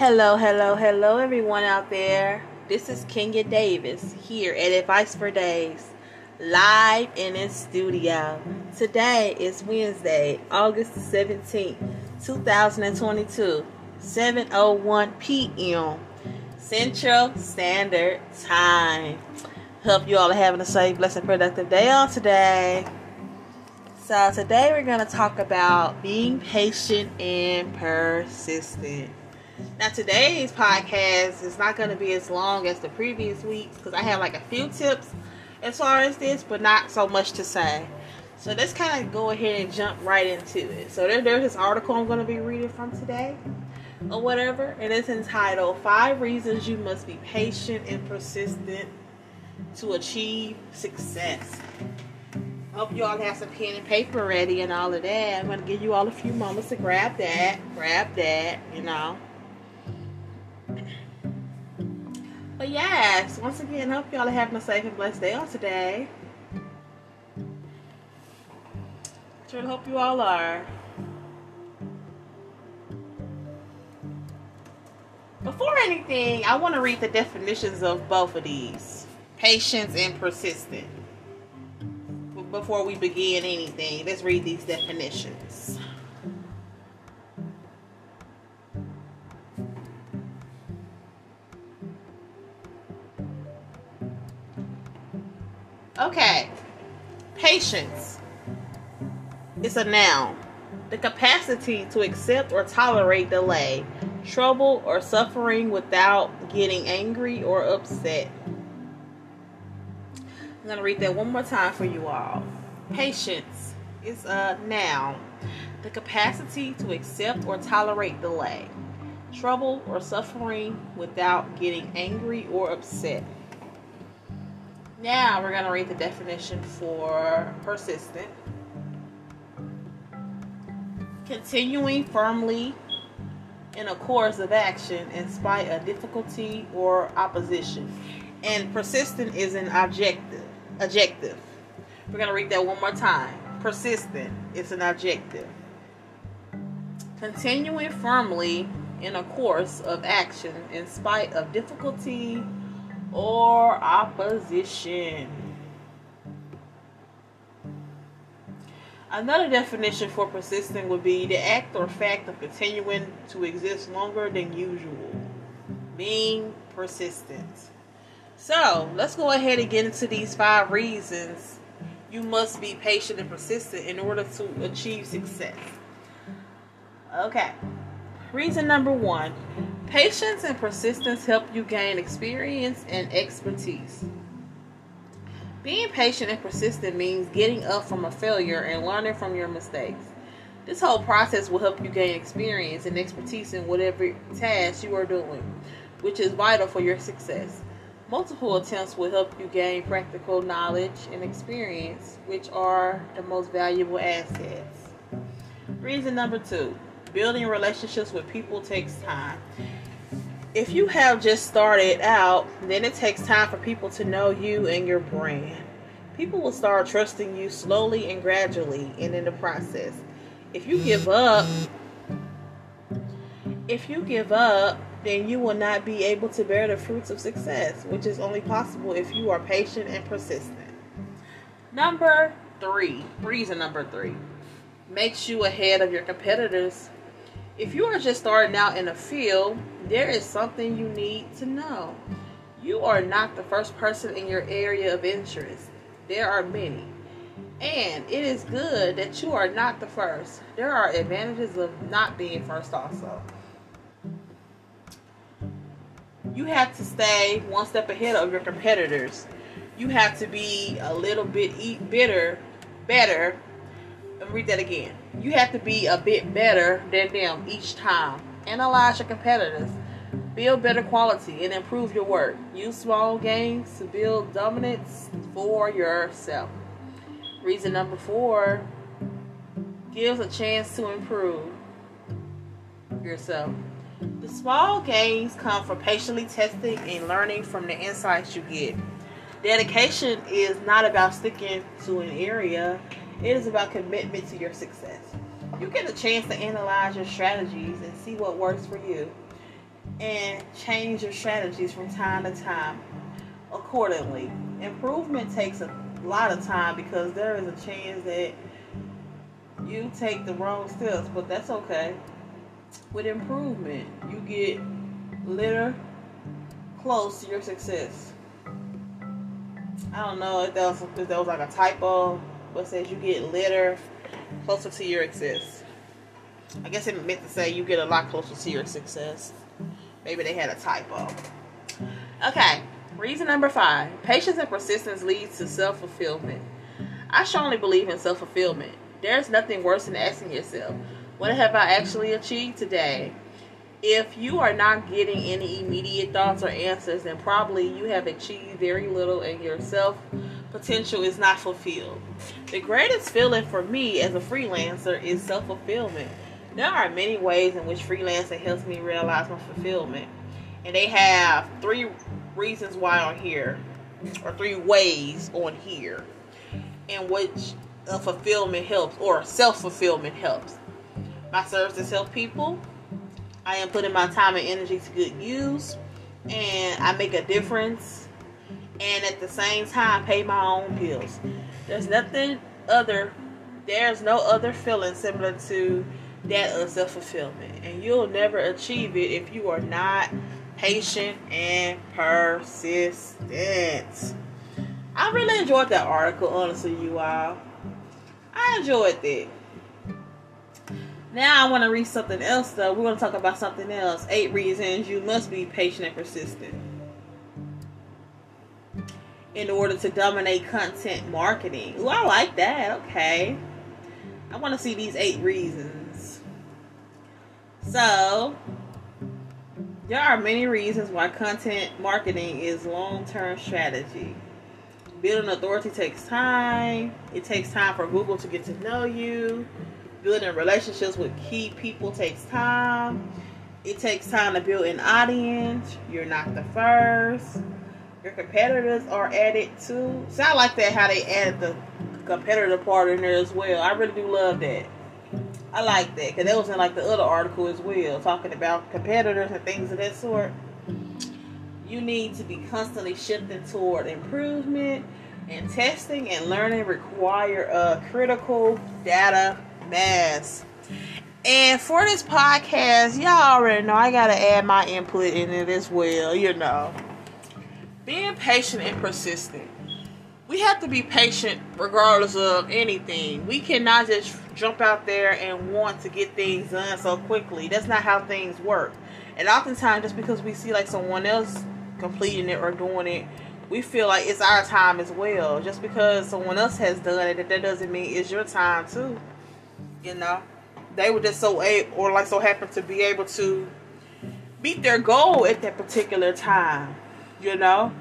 Hello, hello, hello, everyone out there. This is Kenya Davis here at Advice for Days, live in the studio. Today is Wednesday, August the 17th, 2022, 7:01 p.m. Central Standard Time. Hope you all are having a safe, blessed, and productive day on today. So today we're going to talk about being patient and persistent. Now, today's podcast is not going to be as long as the previous weeks because I have like a few tips as far as this, but not so much to say. So let's kind of go ahead and jump right into it. So there, there's this article I'm going to be reading from today or whatever, and it's entitled Five Reasons You Must Be Patient and Persistent to Achieve Success. Hope you all have some pen and paper ready and all of that. I'm going to give you all a few moments to grab that, grab that, you know. Yes, once again, hope y'all are having a safe and blessed day on today. Sure hope you all are. Before anything, I want to read the definitions of both of these patience and persistent. Before we begin anything, let's read these definitions. Okay. Patience. It's a noun. The capacity to accept or tolerate delay, trouble, or suffering without getting angry or upset. I'm going to read that one more time for you all. Patience is a noun. The capacity to accept or tolerate delay, trouble, or suffering without getting angry or upset. Now we're going to read the definition for persistent. Continuing firmly in a course of action in spite of difficulty or opposition. And persistent is an adjective. Adjective. We're going to read that one more time. Persistent is an adjective. Continuing firmly in a course of action in spite of difficulty or opposition. Another definition for persistent would be the act or fact of continuing to exist longer than usual. Being persistent. So, let's go ahead and get into these five reasons you must be patient and persistent in order to achieve success. Okay. Reason number one Patience and persistence help you gain experience and expertise. Being patient and persistent means getting up from a failure and learning from your mistakes. This whole process will help you gain experience and expertise in whatever task you are doing, which is vital for your success. Multiple attempts will help you gain practical knowledge and experience, which are the most valuable assets. Reason number two building relationships with people takes time if you have just started out, then it takes time for people to know you and your brand. People will start trusting you slowly and gradually and in the process. If you give up, if you give up, then you will not be able to bear the fruits of success, which is only possible if you are patient and persistent. Number three, reason number three, makes you ahead of your competitors if you are just starting out in a field, there is something you need to know. You are not the first person in your area of interest. There are many. And it is good that you are not the first. There are advantages of not being first also. You have to stay one step ahead of your competitors. You have to be a little bit eat bitter, better read that again. You have to be a bit better than them each time. Analyze your competitors. Build better quality and improve your work. Use small gains to build dominance for yourself. Reason number four gives a chance to improve yourself. The small gains come from patiently testing and learning from the insights you get. Dedication is not about sticking to an area it is about commitment to your success. You get a chance to analyze your strategies and see what works for you. and change your strategies from time to time accordingly. Improvement takes a lot of time because there is a chance that you take the wrong steps, but that's okay. With improvement, you get little close to your success. I don't know if that was if that was like a typo, but says you get litter closer to your success. I guess it meant to say you get a lot closer to your success. Maybe they had a typo. Okay, reason number five: patience and persistence leads to self fulfillment. I strongly believe in self fulfillment. There's nothing worse than asking yourself, "What have I actually achieved today?" if you are not getting any immediate thoughts or answers, then probably you have achieved very little in your self potential is not fulfilled. The greatest feeling for me as a freelancer is self fulfillment. There are many ways in which freelancing helps me realize my fulfillment, and they have three reasons why I'm here, or three ways on here, in which fulfillment helps or self fulfillment helps. My services help people I am putting my time and energy to good use, and I make a difference, and at the same time pay my own bills. There's nothing other, there's no other feeling similar to that of self fulfillment, and you'll never achieve it if you are not patient and persistent. I really enjoyed that article, honestly, you all. I enjoyed it. Now I want to read something else though. We're going to talk about something else. Eight reasons you must be patient and persistent in order to dominate content marketing. Ooh, I like that. Okay. I want to see these eight reasons. So, there are many reasons why content marketing is long-term strategy. Building authority takes time. It takes time for Google to get to know you building relationships with key people takes time. It takes time to build an audience. You're not the first. Your competitors are added too. So I like that how they added the competitor part in there as well. I really do love that. I like that because that was in like the other article as well, talking about competitors and things of that sort. You need to be constantly shifting toward improvement and testing and learning require a critical data mass. And for this podcast, y'all already know I gotta add my input in it as well, you know. Being patient and persistent. We have to be patient regardless of anything. We cannot just jump out there and want to get things done so quickly. That's not how things work. And oftentimes, just because we see like someone else completing it or doing it, we feel like it's our time as well. Just because someone else has done it, that doesn't mean it's your time too you know they were just so able or like so happened to be able to meet their goal at that particular time you know?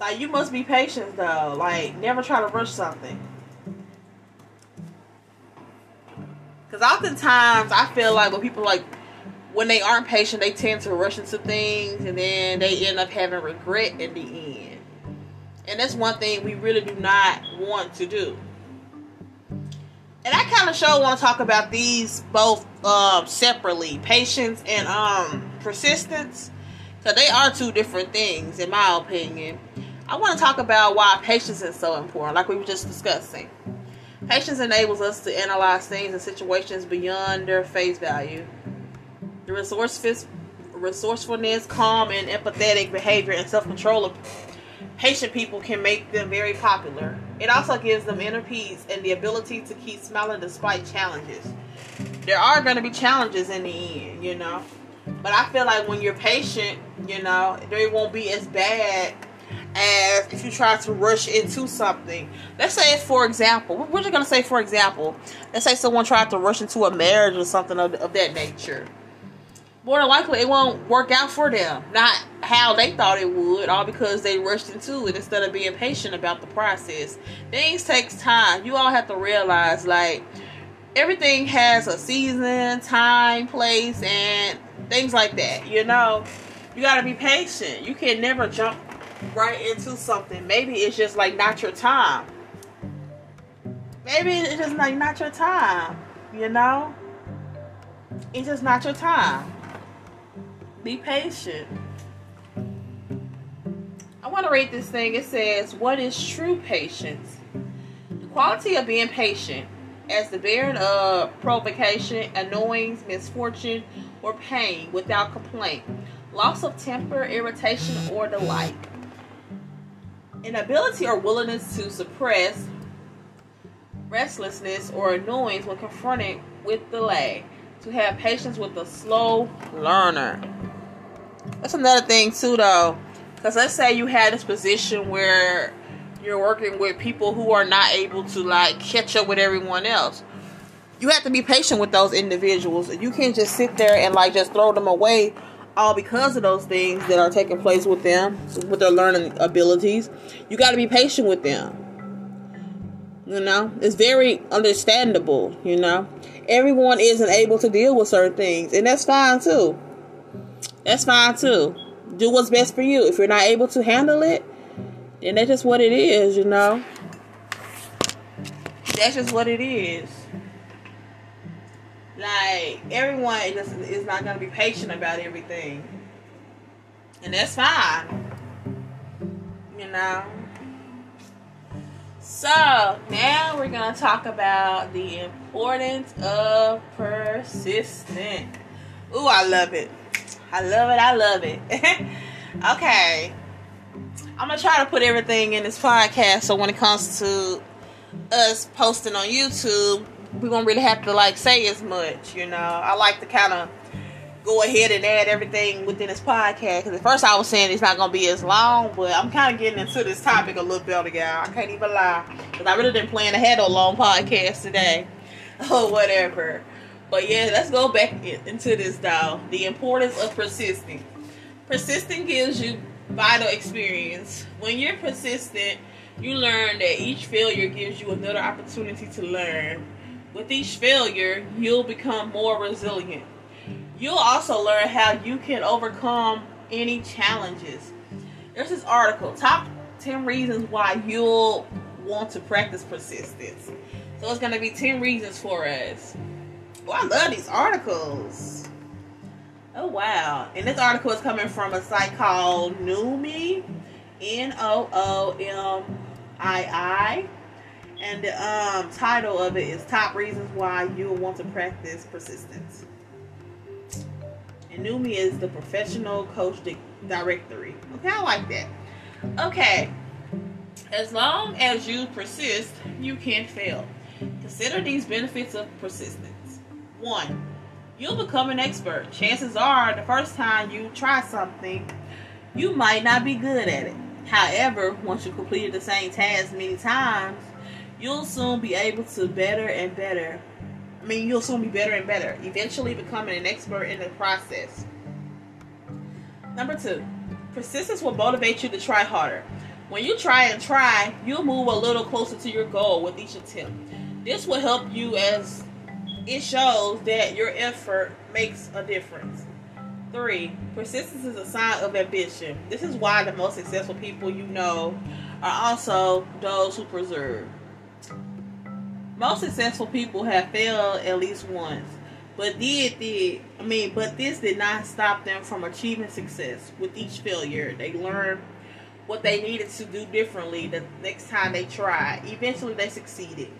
Like you must be patient though. Like never try to rush something. Because oftentimes i feel like when people like when they aren't patient they tend to rush into things and then they end up having regret in the end. And that's one thing we really do not want to do. And I kind of show want to talk about these both um, separately, patience and um, persistence, because they are two different things, in my opinion. I want to talk about why patience is so important, like we were just discussing. Patience enables us to analyze things and situations beyond their face value. The resourcefulness, calm, and empathetic behavior and self control of patient people can make them very popular. It also gives them inner peace and the ability to keep smiling despite challenges. There are going to be challenges in the end, you know. But I feel like when you're patient, you know, they won't be as bad as if you try to rush into something. Let's say, for example, we're just to say, for example, let's say someone tried to rush into a marriage or something of, of that nature more than likely it won't work out for them. Not how they thought it would, all because they rushed into it instead of being patient about the process. Things takes time. You all have to realize like everything has a season, time, place, and things like that. You know, you gotta be patient. You can never jump right into something. Maybe it's just like not your time. Maybe it's just like not your time. You know, it's just not your time Be patient. I want to read this thing. It says, What is true patience? The quality of being patient as the bearing of provocation, annoyance, misfortune, or pain without complaint, loss of temper, irritation, or the like. Inability or willingness to suppress restlessness or annoyance when confronted with delay. To have patience with a slow learner. That's another thing too, though, because let's say you had this position where you're working with people who are not able to like catch up with everyone else. You have to be patient with those individuals. You can't just sit there and like just throw them away all because of those things that are taking place with them, with their learning abilities. You got to be patient with them. You know, it's very understandable. You know, everyone isn't able to deal with certain things, and that's fine too. That's fine too. Do what's best for you. If you're not able to handle it, then that's just what it is, you know. That's just what it is. Like everyone just is not gonna be patient about everything. And that's fine. You know. So now we're gonna talk about the importance of persistence. Ooh, I love it. I love it. I love it. okay. I'm gonna try to put everything in this podcast so when it comes to us posting on YouTube, we won't really have to like say as much, you know. I like to kind of go ahead and add everything within this podcast because at first I was saying it's not gonna be as long, but I'm kind of getting into this topic a little bit, y'all. I can't even lie because I really didn't plan ahead a long podcast today or whatever. But yeah, let's go back into this though. The importance of persisting. Persisting gives you vital experience. When you're persistent, you learn that each failure gives you another opportunity to learn. With each failure, you'll become more resilient. You'll also learn how you can overcome any challenges. There's this article, top 10 reasons why you'll want to practice persistence. So it's going to be 10 reasons for us. Oh, I love these articles. Oh wow! And this article is coming from a site called Noomii, N O O M I I, and the um, title of it is "Top Reasons Why You'll Want to Practice Persistence." And Noomii is the professional coach di- directory. Okay, I like that. Okay, as long as you persist, you can't fail. Consider these benefits of persistence. One you'll become an expert. Chances are, the first time you try something, you might not be good at it. However, once you completed the same task many times, you'll soon be able to better and better. I mean, you'll soon be better and better, eventually becoming an expert in the process. Number two, persistence will motivate you to try harder. When you try and try, you'll move a little closer to your goal with each attempt. This will help you as it shows that your effort makes a difference. Three, persistence is a sign of ambition. This is why the most successful people you know are also those who persevere. Most successful people have failed at least once, but did did I mean, but this did not stop them from achieving success. With each failure, they learned what they needed to do differently the next time they tried. Eventually, they succeeded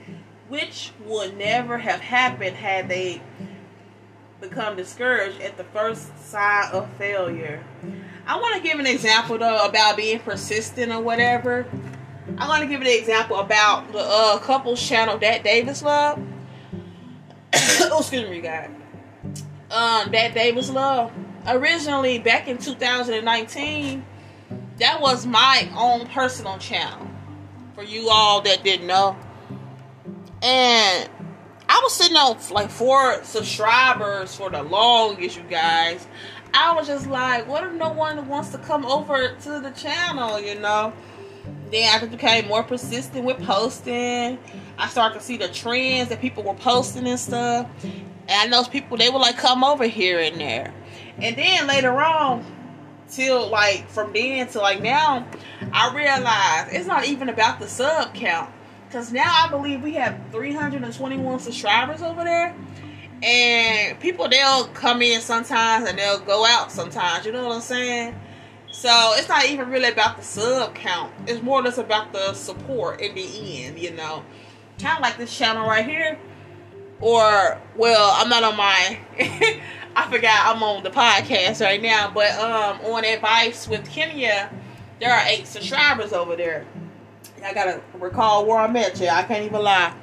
which would never have happened had they become discouraged at the first sign of failure. I want to give an example though about being persistent or whatever. I want to give an example about the uh, couples channel that Davis Love. oh, excuse me, guys. Um, that Davis Love. Originally, back in 2019, that was my own personal channel. For you all that didn't know, and I was sitting on like four subscribers for the longest, you guys. I was just like, what if no one wants to come over to the channel, you know? Then I became more persistent with posting. I started to see the trends that people were posting and stuff. And those people, they would like come over here and there. And then later on, till like from then to like now, I realized it's not even about the sub count because now I believe we have 321 subscribers over there. And people they'll come in sometimes and they'll go out sometimes. You know what I'm saying? So it's not even really about the sub count. It's more or less about the support in the end, you know. Kind of like this channel right here. Or, well, I'm not on my, I forgot I'm on the podcast right now, but um, on Advice with Kenya, there are eight subscribers over there. I gotta recall where I'm at, yeah. I can't even lie.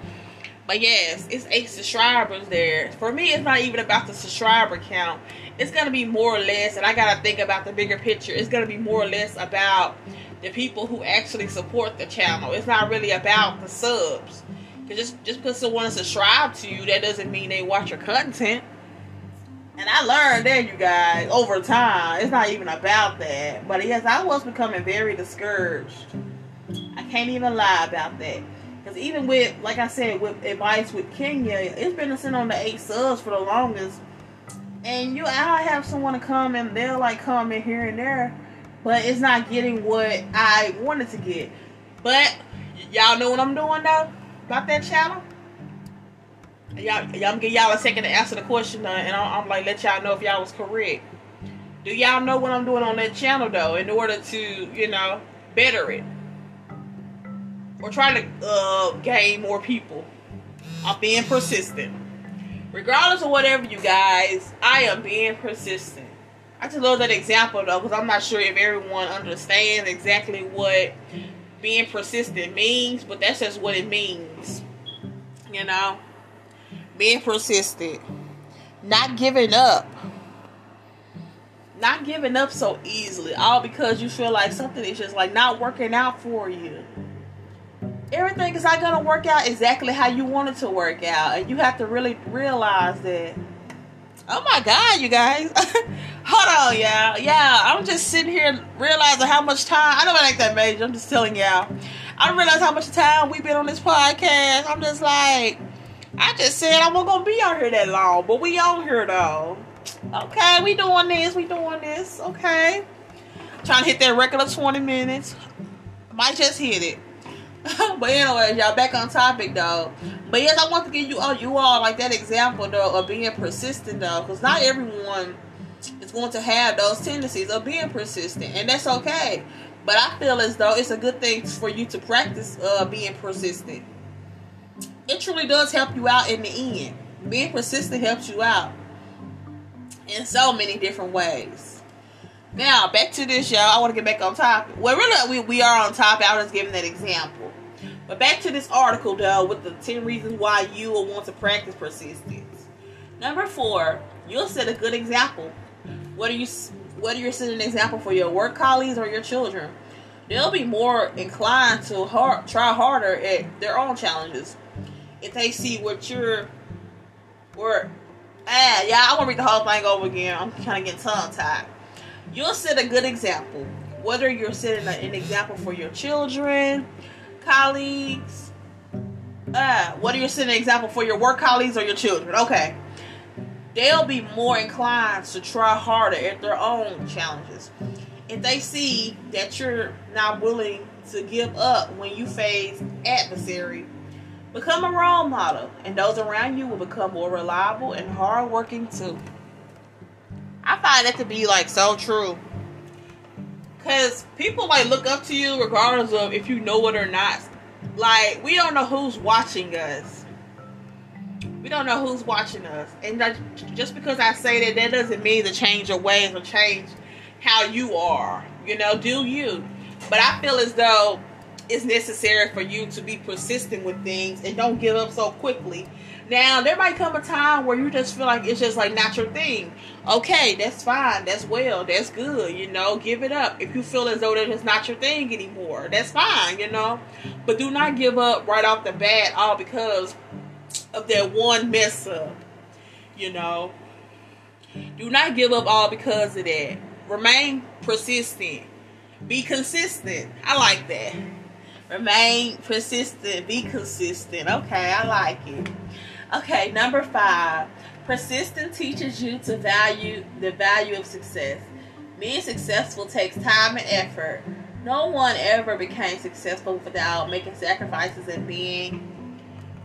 But yes, it's eight subscribers there. For me, it's not even about the subscriber count. It's gonna be more or less, and I gotta think about the bigger picture. It's gonna be more or less about the people who actually support the channel. It's not really about the subs. Cause just just because someone subscribed to you, that doesn't mean they watch your content. And I learned that, you guys, over time. It's not even about that. But yes, I was becoming very discouraged. I can't even lie about that. Because even with, like I said, with advice with Kenya, it's been sitting on the eight subs for the longest. And you, I have someone to come and they'll like come in here and there, but it's not getting what I wanted to get. But y'all know what I'm doing though about that channel. Y'all, y'all give y'all a second to answer the question, and I'm, I'm like let y'all know if y'all was correct. Do y'all know what I'm doing on that channel though, in order to you know better it? Or trying to uh, gain more people. I'm being persistent. Regardless of whatever, you guys, I am being persistent. I just love that example though, because I'm not sure if everyone understands exactly what being persistent means, but that's just what it means. You know, being persistent, not giving up, not giving up so easily, all because you feel like something is just like not working out for you everything is not gonna work out exactly how you want it to work out, and you have to really realize that. Oh my God, you guys! Hold on, y'all. Yeah, I'm just sitting here realizing how much time. I know it ain't that major. I'm just telling y'all. I realize how much time we've been on this podcast. I'm just like, I just said I wasn't gonna be on here that long, but we on here though. Okay, we doing this. We doing this. Okay, trying to hit that record of 20 minutes. Might just hit it. but anyways, y'all back on topic though. But yes, I want to give you all you all like that example though of being persistent though, because not everyone is going to have those tendencies of being persistent, and that's okay. But I feel as though it's a good thing for you to practice uh, being persistent. It truly does help you out in the end. Being persistent helps you out in so many different ways. Now back to this, y'all. I want to get back on topic. Well, really, we, we are on topic. I was giving that example. But back to this article, though, with the 10 reasons why you will want to practice persistence. Number four, you'll set a good example. Whether you whether you're setting an example for your work colleagues or your children, they'll be more inclined to hard, try harder at their own challenges if they see what you're or ah yeah. I want to read the whole thing over again. I'm kind of getting tongue tied you'll set a good example. Whether you're setting an example for your children, colleagues, uh, are you're setting an example for your work colleagues or your children, okay, they'll be more inclined to try harder at their own challenges. If they see that you're not willing to give up when you face adversary, become a role model, and those around you will become more reliable and hardworking too. I find that to be like so true. Cause people like look up to you regardless of if you know it or not. Like we don't know who's watching us. We don't know who's watching us, and that, just because I say that, that doesn't mean to change your ways or change how you are. You know, do you? But I feel as though it's necessary for you to be persistent with things and don't give up so quickly now there might come a time where you just feel like it's just like not your thing. Okay, that's fine. That's well. That's good. You know, give it up. If you feel as though that it's not your thing anymore, that's fine. You know, but do not give up right off the bat all because of that one mess up. You know, do not give up all because of that. Remain persistent. Be consistent. I like that. Remain persistent. Be consistent. Okay, I like it. Okay, number five. Persistence teaches you to value the value of success. Being successful takes time and effort. No one ever became successful without making sacrifices and being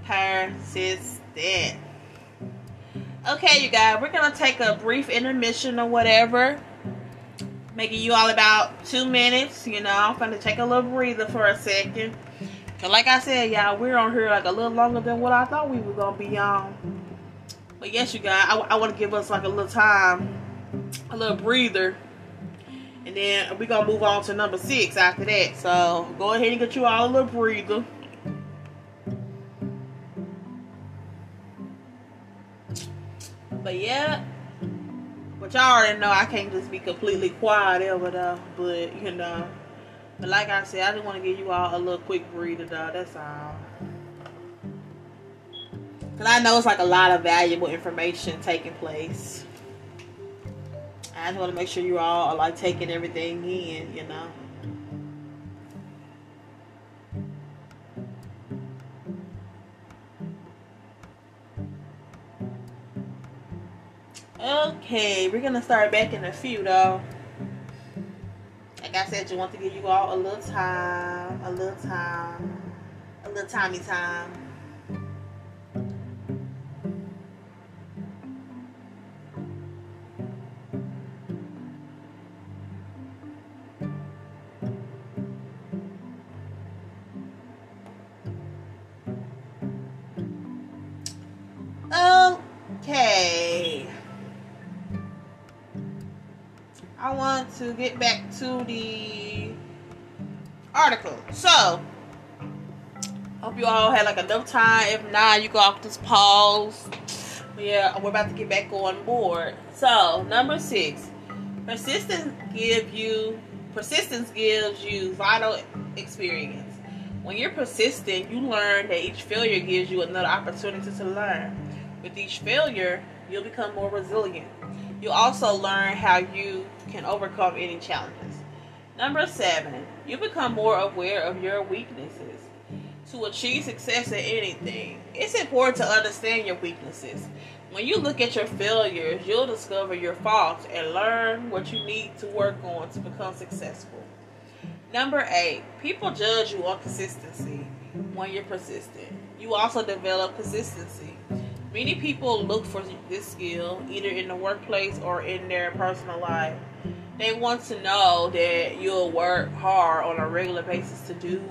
persistent. Okay, you guys, we're gonna take a brief intermission or whatever. Making you all about two minutes, you know. I'm gonna take a little breather for a second. Cause like I said, y'all, we're on here like a little longer than what I thought we were gonna be on. But yes, you guys, I, I want to give us like a little time, a little breather, and then we're gonna move on to number six after that. So go ahead and get you all a little breather. But yeah, but y'all already know I can't just be completely quiet ever though. But you know, but like I said, I just want to give you all a little quick breather though. That's all. Cause I know it's like a lot of valuable information taking place. I just want to make sure you all are like taking everything in, you know. Okay, we're gonna start back in a few though. I said, you want to give you all a little time, a little time, a little timey time. Okay. I want to get back to the article. So, hope you all had like enough time. If not, you go off this pause. Yeah, we're about to get back on board. So, number six, persistence give you persistence gives you vital experience. When you're persistent, you learn that each failure gives you another opportunity to learn. With each failure, you'll become more resilient. You also learn how you can overcome any challenges. Number seven, you become more aware of your weaknesses. To achieve success in anything, it's important to understand your weaknesses. When you look at your failures, you'll discover your faults and learn what you need to work on to become successful. Number eight, people judge you on consistency when you're persistent. You also develop consistency. Many people look for this skill either in the workplace or in their personal life. They want to know that you'll work hard on a regular basis to do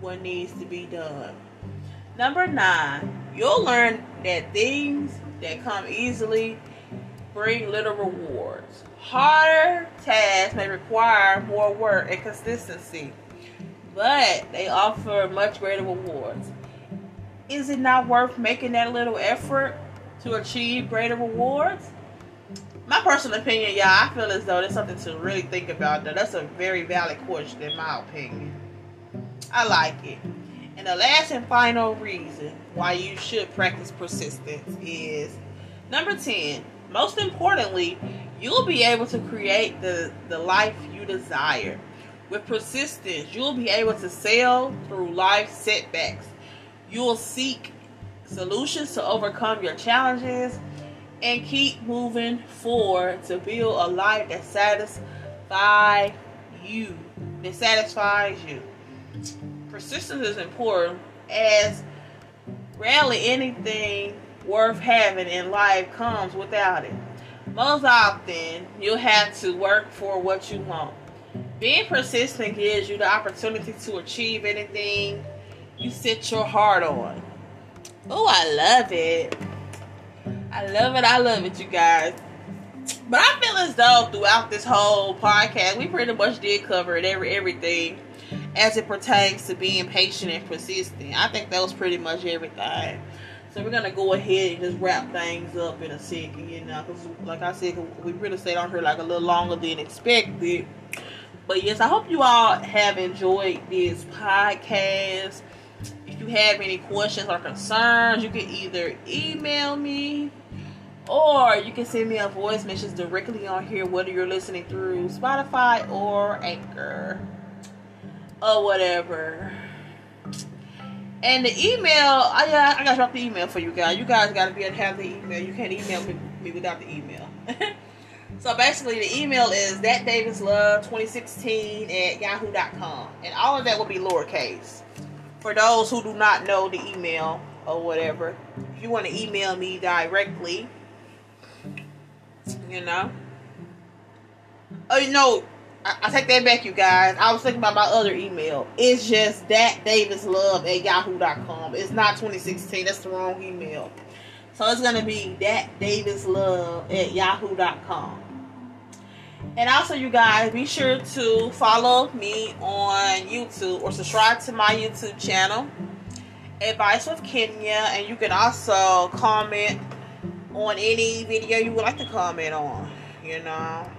what needs to be done. Number nine, you'll learn that things that come easily bring little rewards. Harder tasks may require more work and consistency, but they offer much greater rewards is it not worth making that little effort to achieve greater rewards? My personal opinion, yeah, I feel as though there's something to really think about. Though that's a very valid question, in my opinion. I like it. And the last and final reason why you should practice persistence is number 10. Most importantly, you'll be able to create the, the life you desire. With persistence, you'll be able to sail through life setbacks you will seek solutions to overcome your challenges and keep moving forward to build a life that satisfies you. That satisfies you. Persistence is important as rarely anything worth having in life comes without it. Most often, you'll have to work for what you want. Being persistent gives you the opportunity to achieve anything you set your heart on. Oh, I love it. I love it. I love it, you guys. But I feel as though throughout this whole podcast, we pretty much did cover it, every everything as it pertains to being patient and persistent. I think that was pretty much everything. So we're gonna go ahead and just wrap things up in a second, you know, because like I said, we really stayed on here like a little longer than expected. But yes, I hope you all have enjoyed this podcast you have any questions or concerns, you can either email me or you can send me a voice message directly on here, whether you're listening through Spotify or Anchor or whatever. And the email, I, uh, I gotta drop the email for you guys. You guys gotta be able to have the email. You can't email me without the email. so basically, the email is thatdavislove2016 at yahoo.com. And all of that will be lowercase for those who do not know the email or whatever, if you want to email me directly, You know. Oh, you know, I, I, take that back, you guys. I was thinking about my other email. It's just that Davis Love at yahoo.com. It's not 2016. That's the wrong email. So it's gonna be that Davis Love at yahoo.com. And also, you guys, be sure to follow me on YouTube or subscribe to my YouTube channel, Advice with Kenya. And you can also comment on any video you would like to comment on, you know.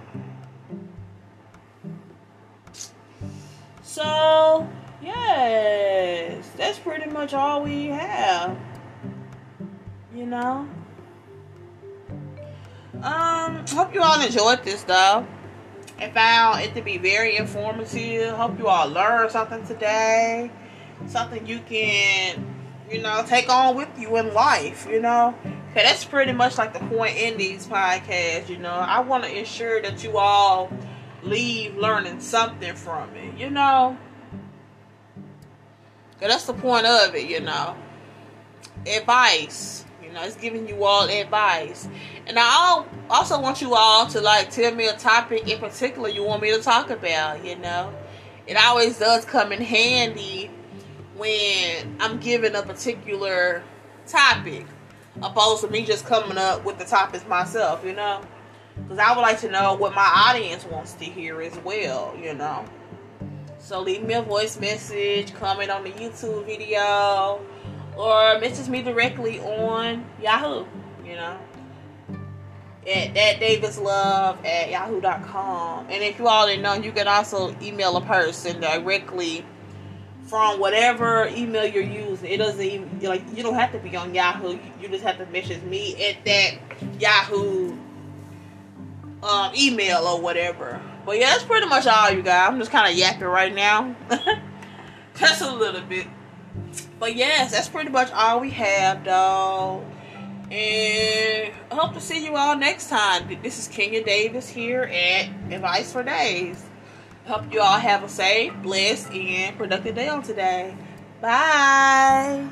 So, yes, that's pretty much all we have. You know? Um, hope you all enjoyed this though. I found it to be very informative. Hope you all learned something today. Something you can, you know, take on with you in life, you know. Okay, that's pretty much like the point in these podcasts, you know. I want to ensure that you all leave learning something from it, you know? Cause that's the point of it, you know. Advice. You know, it's giving you all advice. And I also want you all to like tell me a topic in particular you want me to talk about, you know. It always does come in handy when I'm given a particular topic opposed to me just coming up with the topics myself, you know. Because I would like to know what my audience wants to hear as well, you know. So leave me a voice message, comment on the YouTube video, or message me directly on Yahoo, you know. At that Davis Love at yahoo.com. And if you all didn't know, you can also email a person directly from whatever email you're using. It doesn't even like you don't have to be on Yahoo. You just have to message me at that Yahoo um, email or whatever. But yeah, that's pretty much all you got. I'm just kind of yapping right now. just a little bit. But yes, that's pretty much all we have, though. And I hope to see you all next time. This is Kenya Davis here at Advice for Days. Hope you all have a safe, blessed, and productive day on today. Bye.